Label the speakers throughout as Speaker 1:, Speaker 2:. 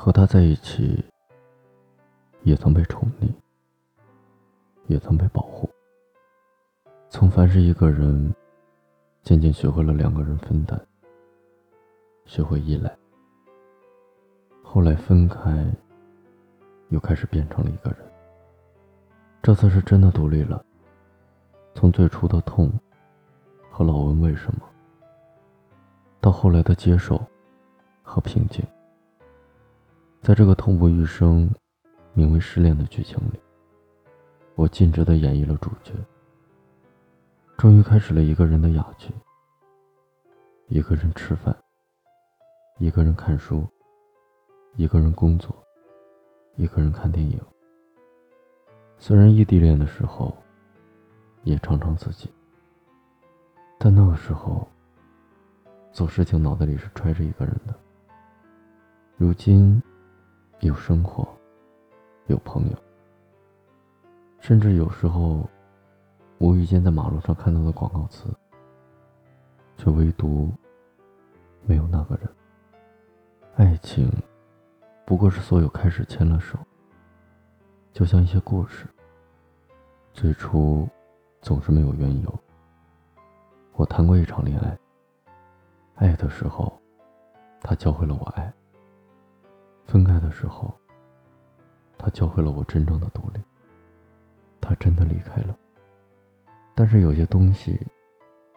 Speaker 1: 和他在一起，也曾被宠溺，也曾被保护。从凡是一个人，渐渐学会了两个人分担，学会依赖。后来分开，又开始变成了一个人。这次是真的独立了。从最初的痛和老问为什么，到后来的接受和平静，在这个痛不欲生、名为失恋的剧情里，我尽职的演绎了主角。终于开始了一个人的雅集，一个人吃饭，一个人看书。一个人工作，一个人看电影。虽然异地恋的时候，也常常自己，但那个时候做事情脑袋里是揣着一个人的。如今有生活，有朋友，甚至有时候无意间在马路上看到的广告词，却唯独没有那个人。爱情。不过是所有开始牵了手，就像一些故事。最初总是没有缘由。我谈过一场恋爱，爱的时候，他教会了我爱；分开的时候，他教会了我真正的独立。他真的离开了，但是有些东西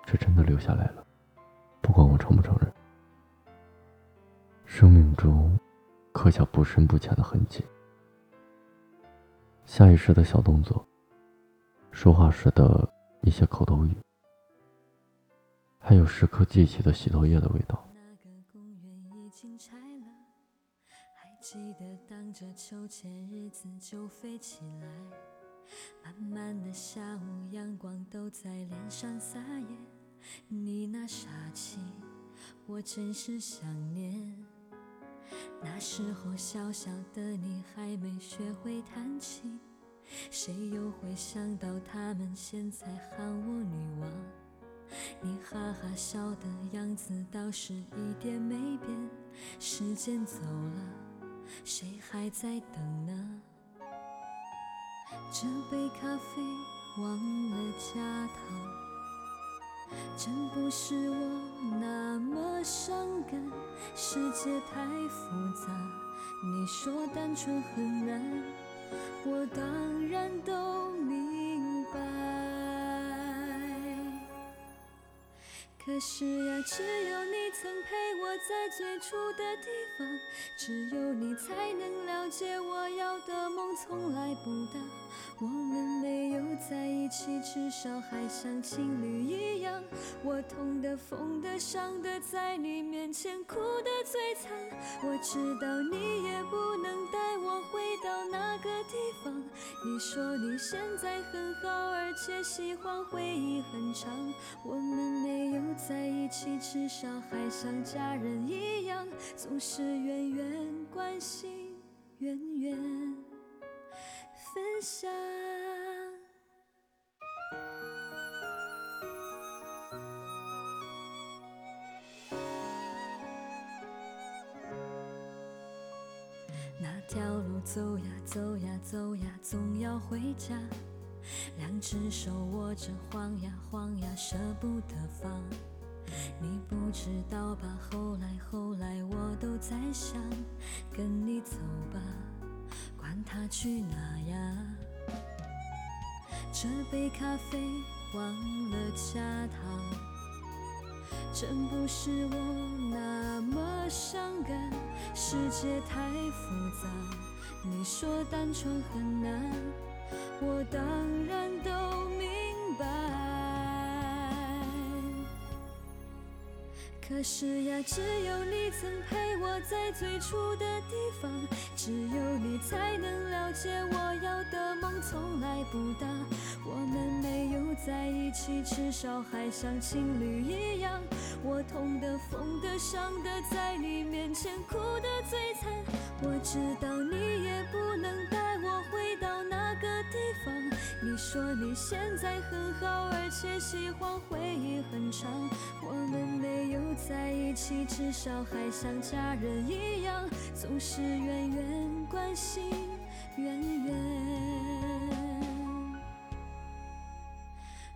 Speaker 1: 是真的留下来了，不管我承不承认。生命中。刻下不深不浅的痕迹，下意识的小动作，说话时的一些口头语，还有时刻记起的洗头液的味道。
Speaker 2: 记得荡着秋千，日子就飞起来。慢慢的下午，阳光都在脸上撒野。你那傻气，我真是想念。那时候小小的你还没学会弹琴，谁又会想到他们现在喊我女王？你哈哈笑的样子倒是一点没变。时间走了，谁还在等呢？这杯咖啡忘了加糖，真不是我那么伤感。世界太复杂，你说单纯很难，我当然都明白。可是呀，只有你曾陪我在最初的地方，只有你才能来借我要的梦从来不大。我们没有在一起，至少还像情侣一样。我痛的、疯的、伤的，在你面前哭得最惨。我知道你也不能带我回到那个地方。你说你现在很好，而且喜欢回忆很长。我们没有在一起，至少还像家人一样，总是远远关心，远远。分享。那条路走呀走呀走呀，总要回家。两只手握着晃呀晃呀，舍不得放。你不知道吧？后来后来，我都在想，跟你走吧。管他去哪呀！这杯咖啡忘了加糖，真不是我那么伤感。世界太复杂，你说单纯很难，我当然都可是呀，只有你曾陪我在最初的地方，只有你才能了解我要的梦从来不大。我们没有在一起，至少还像情侣一样。我痛的、疯的、伤的，在你面前哭得最惨。我知道你也不能带。你说你现在很好，而且喜欢回忆很长。我们没有。在。一起，至少还像家人一样，总是远远关心，远远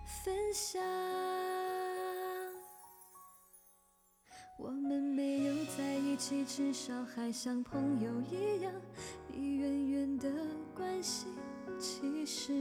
Speaker 2: 分享。我们没有在一起，至少还像朋友一样，你远远的关心其实